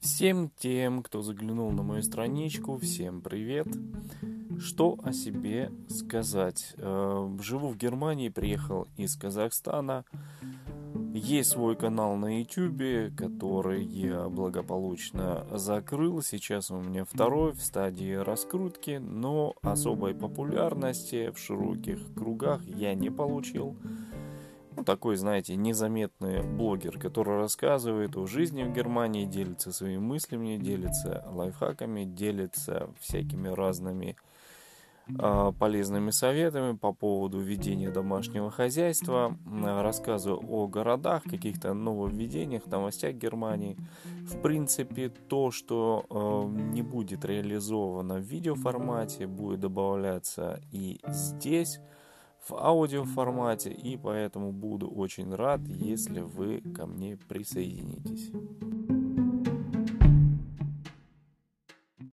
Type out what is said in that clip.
Всем тем, кто заглянул на мою страничку, всем привет. Что о себе сказать? Э, живу в Германии, приехал из Казахстана. Есть свой канал на YouTube, который я благополучно закрыл. Сейчас у меня второй в стадии раскрутки, но особой популярности в широких кругах я не получил такой, знаете, незаметный блогер, который рассказывает о жизни в Германии, делится своими мыслями, делится лайфхаками, делится всякими разными э, полезными советами по поводу ведения домашнего хозяйства, рассказываю о городах, каких-то нововведениях, новостях Германии. В принципе, то, что э, не будет реализовано в видеоформате, будет добавляться и здесь в аудиоформате, и поэтому буду очень рад, если вы ко мне присоединитесь.